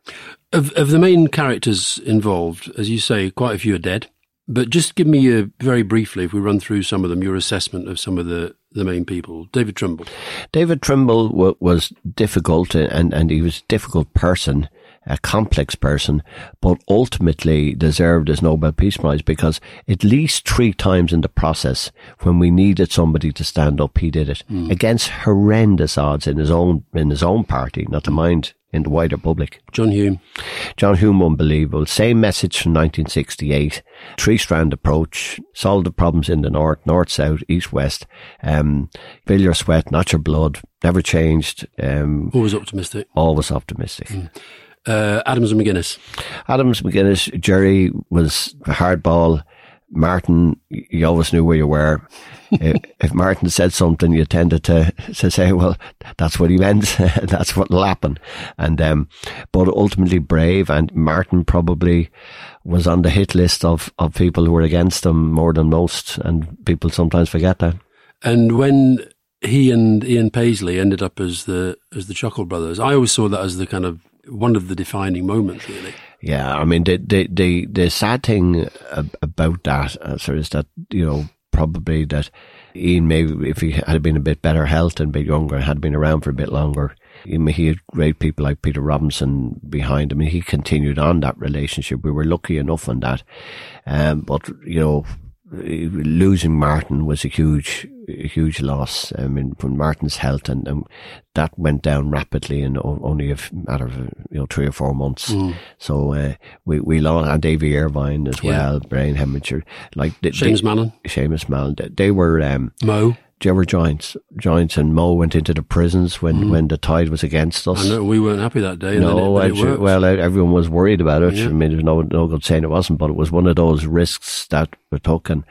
Of, of the main characters involved, as you say, quite a few are dead. But just give me a, very briefly, if we run through some of them, your assessment of some of the, the main people. David Trimble. David Trimble w- was difficult and, and he was a difficult person a complex person, but ultimately deserved his Nobel Peace Prize because at least three times in the process, when we needed somebody to stand up, he did it mm. against horrendous odds in his own in his own party, not to mind in the wider public. John Hume. John Hume, unbelievable. Same message from 1968. Three strand approach. Solve the problems in the north, north, south, east, west. Um, fill your sweat, not your blood. Never changed. Um, always optimistic. Always optimistic. Mm. Uh, Adams and McGuinness. Adams, McGuinness, Gerry was a hardball. Martin, you always knew where you were. (laughs) if, if, Martin said something, you tended to, (laughs) to say, well, that's what he meant. (laughs) that's what'll happen. And, um, but ultimately brave and Martin probably was on the hit list of, of people who were against him more than most. And people sometimes forget that. And when he and Ian Paisley ended up as the, as the Chuckle brothers, I always saw that as the kind of one of the defining moments, really. Yeah, I mean, the the the, the sad thing about that uh, is that you know probably that Ian maybe if he had been a bit better health and a bit younger, had been around for a bit longer, he had great people like Peter Robinson behind him, and he continued on that relationship. We were lucky enough on that, um, but you know losing Martin was a huge, a huge loss. I mean, from Martin's health, and, and that went down rapidly in only a matter of you know three or four months. Mm. So uh, we we lost and Davy Ervine as well, Brian brain hemorrhage. Like Seamus Mallon, Seamus Mallon. They, they were um, Mo. Ever Giants? Giants and Mo went into the prisons when, mm. when the tide was against us. I know, we weren't happy that day. No, it, it well, everyone was worried about it. Yeah. I mean, there's no, no good saying it wasn't, but it was one of those risks that we took. And,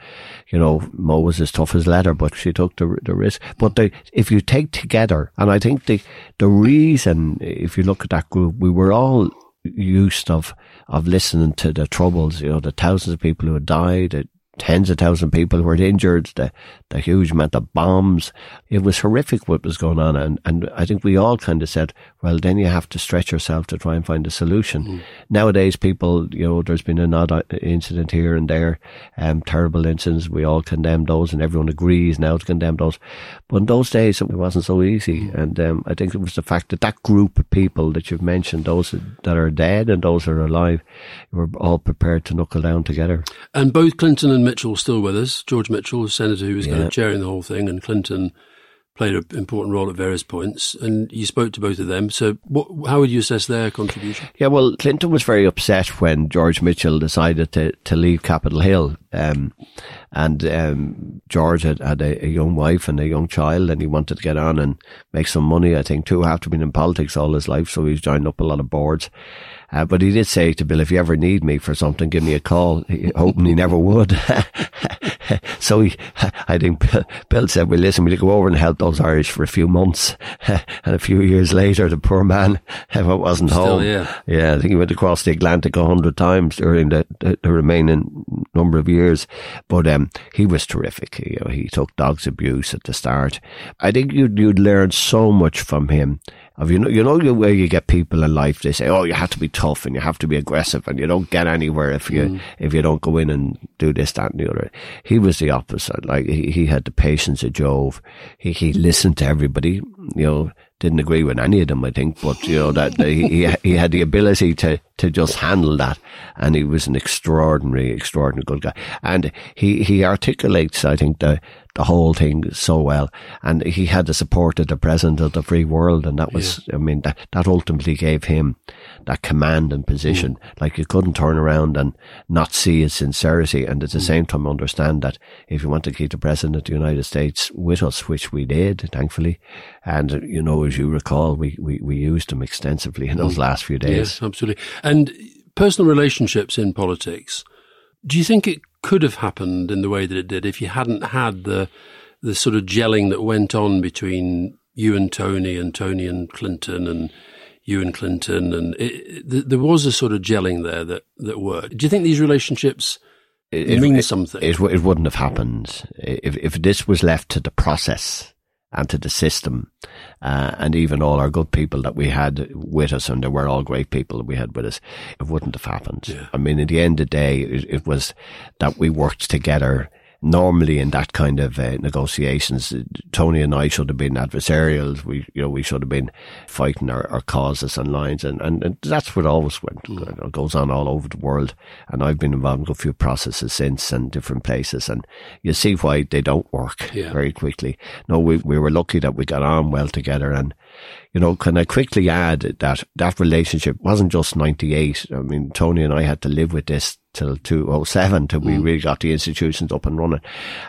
you know, Mo was as tough as leather, but she took the, the risk. But the, if you take together, and I think the, the reason, if you look at that group, we were all used of, of listening to the troubles, you know, the thousands of people who had died, tens of thousands of people were injured, the, the huge amount of bombs. It was horrific what was going on. And, and I think we all kind of said, well, then you have to stretch yourself to try and find a solution. Mm. Nowadays, people, you know, there's been an odd incident here and there, um, terrible incidents. We all condemn those and everyone agrees now to condemn those. But in those days, it wasn't so easy. Mm. And um, I think it was the fact that that group of people that you've mentioned, those that are dead and those that are alive, were all prepared to knuckle down together. And both Clinton and Mitchell still with us. George Mitchell, the senator who was yeah. kind of chairing the whole thing, and Clinton played an important role at various points, and you spoke to both of them. So, what, how would you assess their contribution? Yeah, well, Clinton was very upset when George Mitchell decided to, to leave Capitol Hill. Um, and um, George had, had a, a, young wife and a young child, and he wanted to get on and make some money. I think too, after being in politics all his life, so he's joined up a lot of boards. Uh, but he did say to Bill, if you ever need me for something, give me a call, hoping he never would. (laughs) so he, (laughs) I think Bill said, well, listen, we'll go over and help those Irish for a few months. (laughs) and a few years later, the poor man wasn't Still, home. Yeah. yeah, I think he went across the Atlantic a hundred times during the, the, the, remaining number of years. But um, he was terrific. You know, he took dog's abuse at the start. I think you'd, you'd learn so much from him you know you know where you get people in life they say oh you have to be tough and you have to be aggressive and you don't get anywhere if you mm. if you don't go in and do this that and the other. He was the opposite. Like he, he had the patience of Jove. He he listened to everybody you know didn't agree with any of them, I think, but you know that he he had the ability to to just handle that, and he was an extraordinary, extraordinary good guy, and he he articulates, I think, the the whole thing so well. And he had the support of the president of the free world. And that was, yeah. I mean, that, that ultimately gave him that command and position. Mm. Like you couldn't turn around and not see his sincerity. And at the mm. same time, understand that if you want to keep the president of the United States with us, which we did, thankfully. And, you know, as you recall, we, we, we used him extensively in those mm. last few days. Yes, absolutely. And personal relationships in politics. Do you think it could have happened in the way that it did if you hadn't had the the sort of gelling that went on between you and Tony and Tony and Clinton and you and Clinton and it, it, there was a sort of gelling there that that worked. Do you think these relationships it, mean something? It, it wouldn't have happened if if this was left to the process and to the system, uh, and even all our good people that we had with us, and they were all great people that we had with us, it wouldn't have happened. Yeah. I mean, at the end of the day, it, it was that we worked together normally in that kind of uh, negotiations, Tony and I should have been adversarial. We, you know, we should have been fighting our, our causes and lines, and, and, and that's what always went mm. goes on all over the world. And I've been involved in a few processes since and different places, and you see why they don't work yeah. very quickly. No, we we were lucky that we got on well together, and you know, can I quickly add that that relationship wasn't just 98. I mean, Tony and I had to live with this till 207 till we mm. really got the institutions up and running.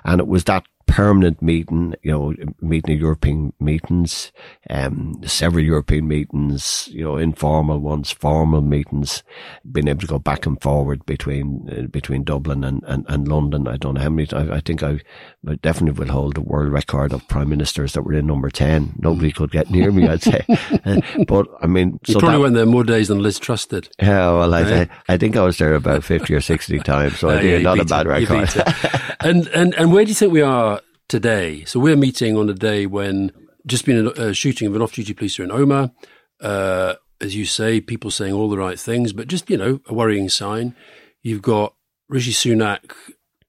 And it was that permanent meeting, you know, meeting of European meetings, um, several European meetings, you know, informal ones, formal meetings, being able to go back and forward between, uh, between Dublin and, and, and London. I don't know how many, I, I think I, I definitely will hold the world record of prime ministers that were in number 10. Nobody could get near me, I'd say. (laughs) uh, but I mean, you so probably that, went there more days than Liz trusted. Yeah, well, I, I, I, think I was there about 50 or 60 times. So uh, I (laughs) think yeah, not a bad it, record. and, and, and where do you think we are today. So we're meeting on a day when just been a, a shooting of an off-duty policer in Omagh. Uh, as you say, people saying all the right things, but just you know a worrying sign. You've got Rishi Sunak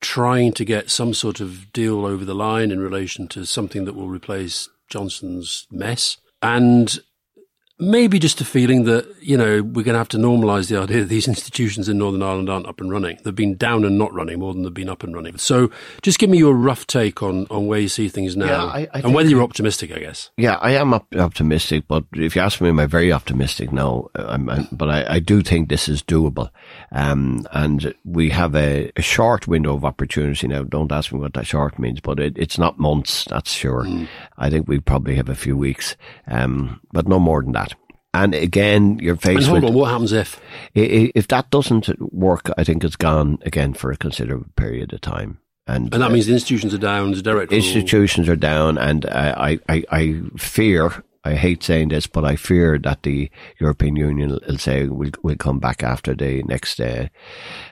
trying to get some sort of deal over the line in relation to something that will replace Johnson's mess, and maybe just a feeling that, you know, we're going to have to normalise the idea that these institutions in Northern Ireland aren't up and running. They've been down and not running more than they've been up and running. So just give me your rough take on, on where you see things now yeah, I, I and whether you're optimistic, I guess. Yeah, I am op- optimistic, but if you ask me, am I very optimistic? No, I'm, I'm, but I, I, do think this is doable. Um, and we have a, a, short window of opportunity now. Don't ask me what that short means, but it, it's not months, that's sure. Mm. I think we probably have a few weeks, um, but no more than that. And again, you're faced and hold with. On, what happens if? If that doesn't work, I think it's gone again for a considerable period of time. And, and that uh, means the institutions are down, the direct Institutions are down, and I, I, I fear I hate saying this, but I fear that the European Union will say we'll, we'll come back after the next uh,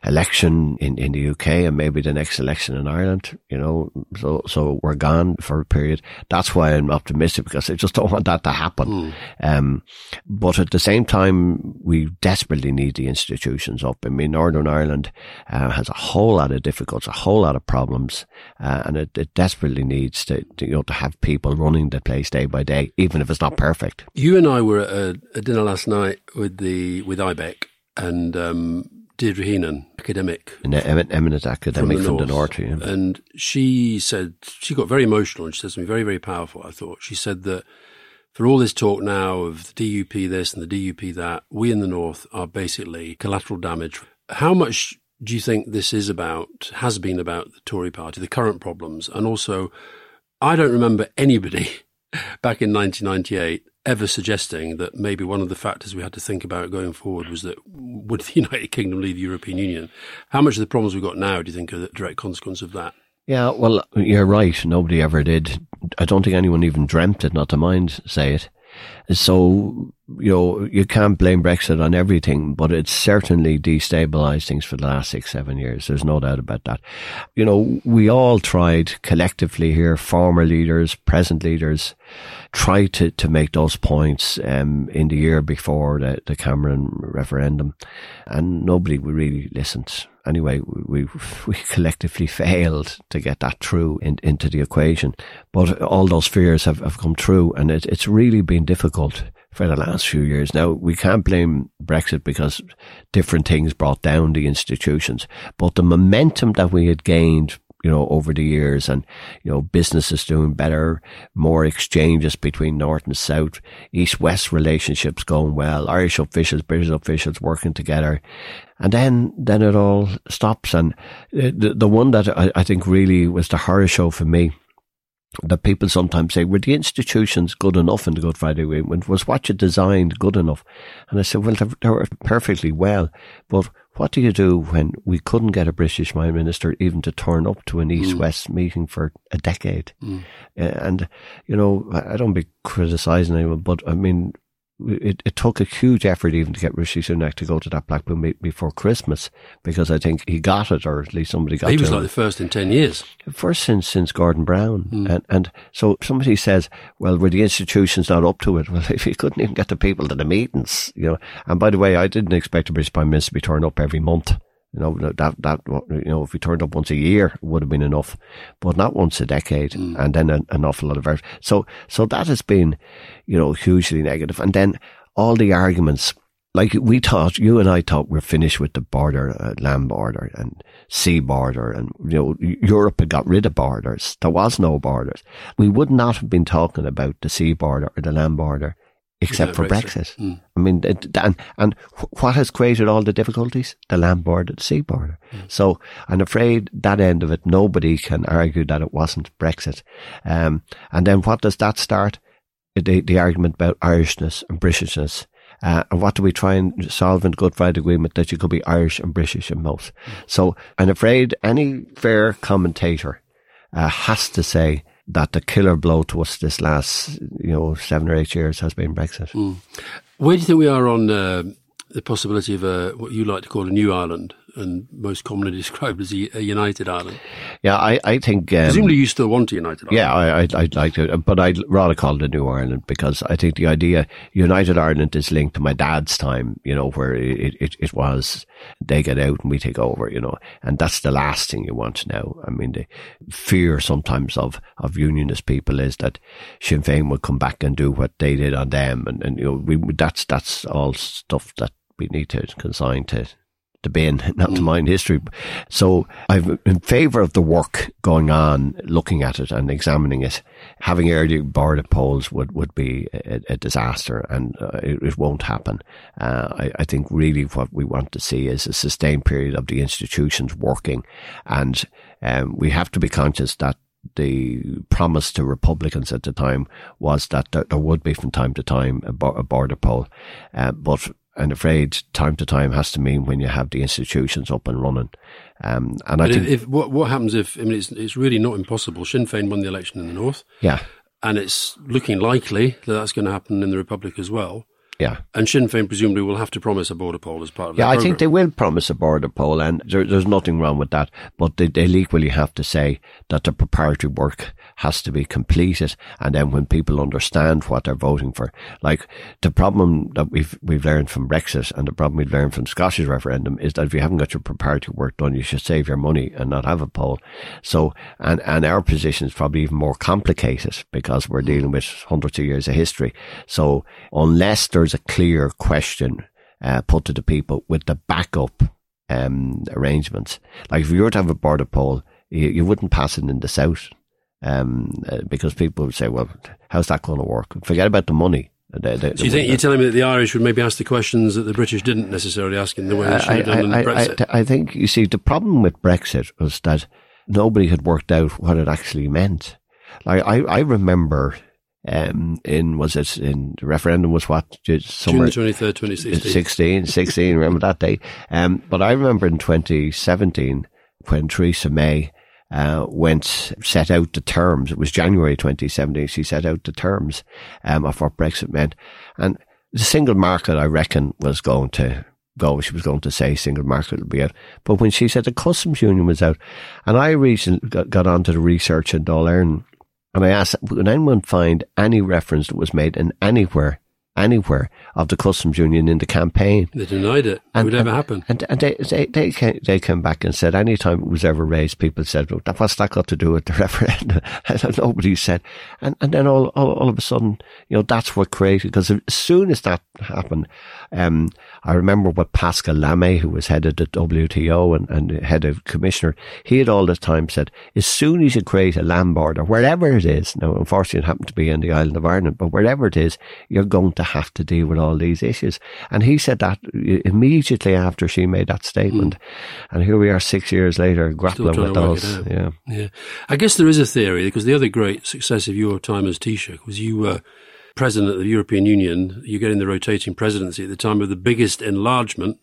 election in, in the UK and maybe the next election in Ireland, you know, so, so we're gone for a period. That's why I'm optimistic because I just don't want that to happen. Mm. Um, but at the same time, we desperately need the institutions up. I mean, Northern Ireland uh, has a whole lot of difficulties, a whole lot of problems, uh, and it, it, desperately needs to, to, you know, to have people running the place day by day, even if it's not perfect. You and I were at a, a dinner last night with the, with IBEC and, um, Deirdre Heenan, academic. An eminent academic from the, from the north. yeah. And she said, she got very emotional and she said something very, very powerful, I thought. She said that for all this talk now of the DUP this and the DUP that, we in the north are basically collateral damage. How much do you think this is about, has been about the Tory party, the current problems? And also, I don't remember anybody (laughs) back in 1998 ever suggesting that maybe one of the factors we had to think about going forward was that would the (laughs) United Kingdom leave the European Union? How much of the problems we've got now do you think are the direct consequence of that? Yeah, well, you're right. Nobody ever did. I don't think anyone even dreamt it, not to mind say it. So, you know, you can't blame Brexit on everything, but it's certainly destabilized things for the last six, seven years. There's no doubt about that. You know, we all tried collectively here, former leaders, present leaders, tried to, to make those points um, in the year before the, the Cameron referendum, and nobody really listened anyway, we (laughs) we collectively failed to get that through in, into the equation. But all those fears have, have come true, and it, it's really been difficult for the last few years. Now, we can't blame Brexit because different things brought down the institutions, but the momentum that we had gained you know, over the years and, you know, businesses doing better, more exchanges between North and South, East-West relationships going well, Irish officials, British officials working together. And then, then it all stops. And uh, the, the one that I, I think really was the horror show for me that people sometimes say, were the institutions good enough in the Good Friday Agreement? Was what you designed good enough? And I said, well, they were perfectly well, but what do you do when we couldn't get a British Prime Minister even to turn up to an East West mm. meeting for a decade? Mm. And, you know, I don't be criticising anyone, but I mean, it, it took a huge effort even to get Rishi Sunak to go to that Blackpool meet before Christmas because I think he got it, or at least somebody got it. He was like the first in 10 years. First since, since Gordon Brown. Mm. And, and so somebody says, well, were the institutions not up to it? (laughs) Well, if you couldn't even get the people to the meetings, you know, and by the way, I didn't expect a British Prime Minister to be turning up every month. You know, that, that, you know, if we turned up once a year it would have been enough, but not once a decade mm. and then an, an awful lot of effort. So, so that has been, you know, hugely negative. And then all the arguments, like we thought, you and I thought we're finished with the border, uh, land border and sea border and, you know, Europe had got rid of borders. There was no borders. We would not have been talking about the sea border or the land border except for Brexit. Brexit. Mm. I mean, and, and what has created all the difficulties? The land border, the sea border. Mm. So I'm afraid that end of it, nobody can argue that it wasn't Brexit. Um, and then what does that start? The, the argument about Irishness and Britishness. Uh, and what do we try and solve in the Good Friday Agreement? That you could be Irish and British in both. Mm. So I'm afraid any fair commentator uh, has to say that the killer blow to us this last, you know, seven or eight years has been Brexit. Mm. Where do you think we are on uh, the possibility of a, what you like to call a new Ireland? And most commonly (laughs) described as a, United Ireland. Yeah, I, I think. Um, Presumably, you still want a United Ireland. Yeah, I, I'd, I'd like to, but I'd rather call it a New Ireland because I think the idea United Ireland is linked to my dad's time. You know, where it, it, it was they get out and we take over. You know, and that's the last thing you want now. I mean, the fear sometimes of of unionist people is that Sinn Féin would come back and do what they did on them, and, and you know, we, that's that's all stuff that we need to consign to the bin, (laughs) not to mm. mind history. So I'm in favour of the work going on, looking at it and examining it. Having early border polls would, would be a, a disaster and uh, it, it, won't happen. Uh, I, I, think really what we want to see is a sustained period of the institutions working and um, we have to be conscious that the promise to Republicans at the time was that there, there would be from time to time a border poll, uh, but I'm afraid time to time has to mean when you have the institutions up and running. Um, and but I think if, what what happens if I mean it's it's really not impossible. Sinn Féin won the election in the north. Yeah. and it's looking likely that that's going to happen in the Republic as well. Yeah. And Sinn Féin presumably will have to promise a border poll as part of Yeah, I think they will promise a border poll, and there, there's nothing wrong with that. But they, they'll equally have to say that the preparatory work has to be completed, and then when people understand what they're voting for, like the problem that we've we've learned from Brexit, and the problem we've learned from Scottish referendum is that if you haven't got your preparatory work done, you should save your money and not have a poll. So, and and our position is probably even more complicated because we're dealing with hundreds of years of history. So, unless there's a clear question uh, put to the people with the backup um, arrangements. Like if you were to have a border poll, you, you wouldn't pass it in the south um, uh, because people would say, "Well, how's that going to work?" Forget about the money. They, they, So you think you're telling me that the Irish would maybe ask the questions that the British didn't necessarily ask in the way they should have done in I, Brexit? I, I think you see the problem with Brexit was that nobody had worked out what it actually meant. Like I, I remember um, in was it in the referendum was what June somewhere the 23rd, 2016. 16, 16, remember that day. Um, but I remember in 2017 when Theresa May uh, went, set out the terms. It was January 2017. She set out the terms, um, of what Brexit meant. And the single market, I reckon, was going to go. She was going to say single market will be out. But when she said the customs union was out, and I recently got, got onto the research in Dáil Éireann, and I asked, would anyone find any reference that was made in anywhere, anywhere of the customs union in the campaign? They denied it. It would never happen. And, and they, they, they, came, they came back and said, anytime it was ever raised, people said, well, what's that got to do with the (laughs) referendum? and nobody said. And, and then all, all, all of a sudden, you know, that's what created, because as soon as that happened, um, I remember what Pascal Lamy, who was head of the WTO and, and head of commissioner, he had all the time said, as soon as you create a land border, wherever it is, now unfortunately it happened to be in the island of Ireland, but wherever it is, you're going to have to deal with all these issues. And he said that immediately after she made that statement. Hmm. And here we are six years later grappling with those. Yeah. Yeah. I guess there is a theory because the other great success of your time as Taoiseach was you were president of the European Union. You get in the rotating presidency at the time of the biggest enlargement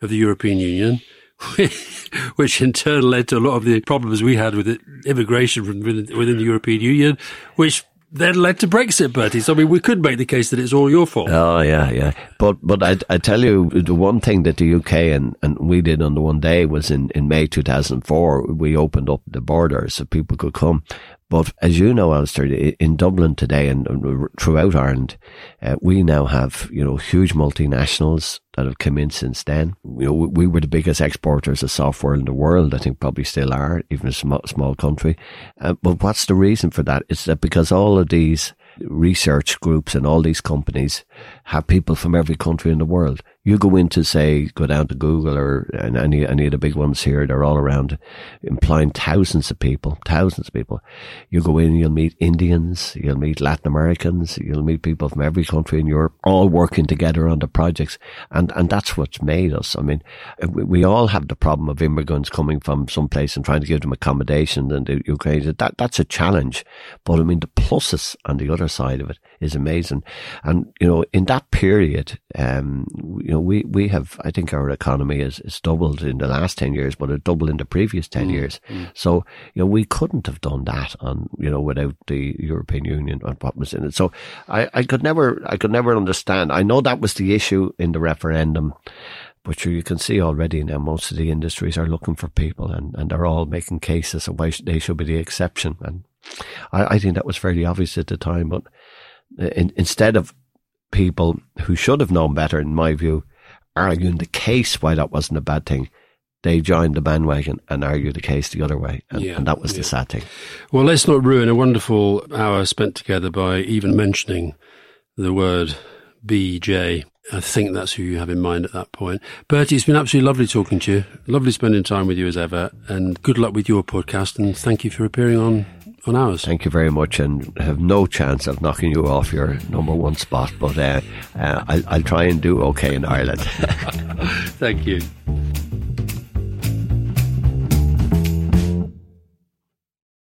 of the European Union. (laughs) which in turn led to a lot of the problems we had with immigration from within, within the European Union, which then led to Brexit, Bertie. So, I mean, we could make the case that it's all your fault. Oh yeah, yeah. But but I I tell you the one thing that the UK and, and we did on the one day was in, in May two thousand four we opened up the borders so people could come. But as you know, Alastair, in Dublin today and throughout Ireland, uh, we now have you know huge multinationals that have come in since then. You know, we, we were the biggest exporters of software in the world. I think probably still are, even a small, small country. Uh, but what's the reason for that? It's that because all of these research groups and all these companies have people from every country in the world. You go into say, go down to Google or any any of the big ones here, they're all around employing thousands of people, thousands of people. You go in, you'll meet Indians, you'll meet Latin Americans, you'll meet people from every country in Europe, all working together on the projects, and and that's what's made us. I mean, we, we all have the problem of immigrants coming from some place and trying to give them accommodation, and uh, the Ukraine. That that's a challenge, but I mean the pluses on the other side of it is amazing, and you know in that period, um, you know we we have I think our economy has, is doubled in the last ten years, but it doubled in the previous ten years. So you know we couldn't have done that on you know without the European Union and what was in it. So I I could never I could never understand. I know that was the issue in the referendum. But you can see already now most of the industries are looking for people and, and they're all making cases of why they should be the exception. And I, I think that was fairly obvious at the time. But in, instead of people who should have known better, in my view, arguing the case why that wasn't a bad thing, they joined the bandwagon and argued the case the other way. And, Yeah, and that was yeah. the sad thing. Well, let's not ruin a wonderful hour spent together by even mentioning the word BJ. I think that's who you have in mind at that point. Bertie, it's been absolutely lovely talking to you. Lovely spending time with you as ever. And good luck with your podcast. And thank you for appearing on, on ours. Thank you very much, and have no chance of knocking you off your number one spot. But uh, uh, I'll, I'll try and do okay in Ireland. (laughs) Thank you.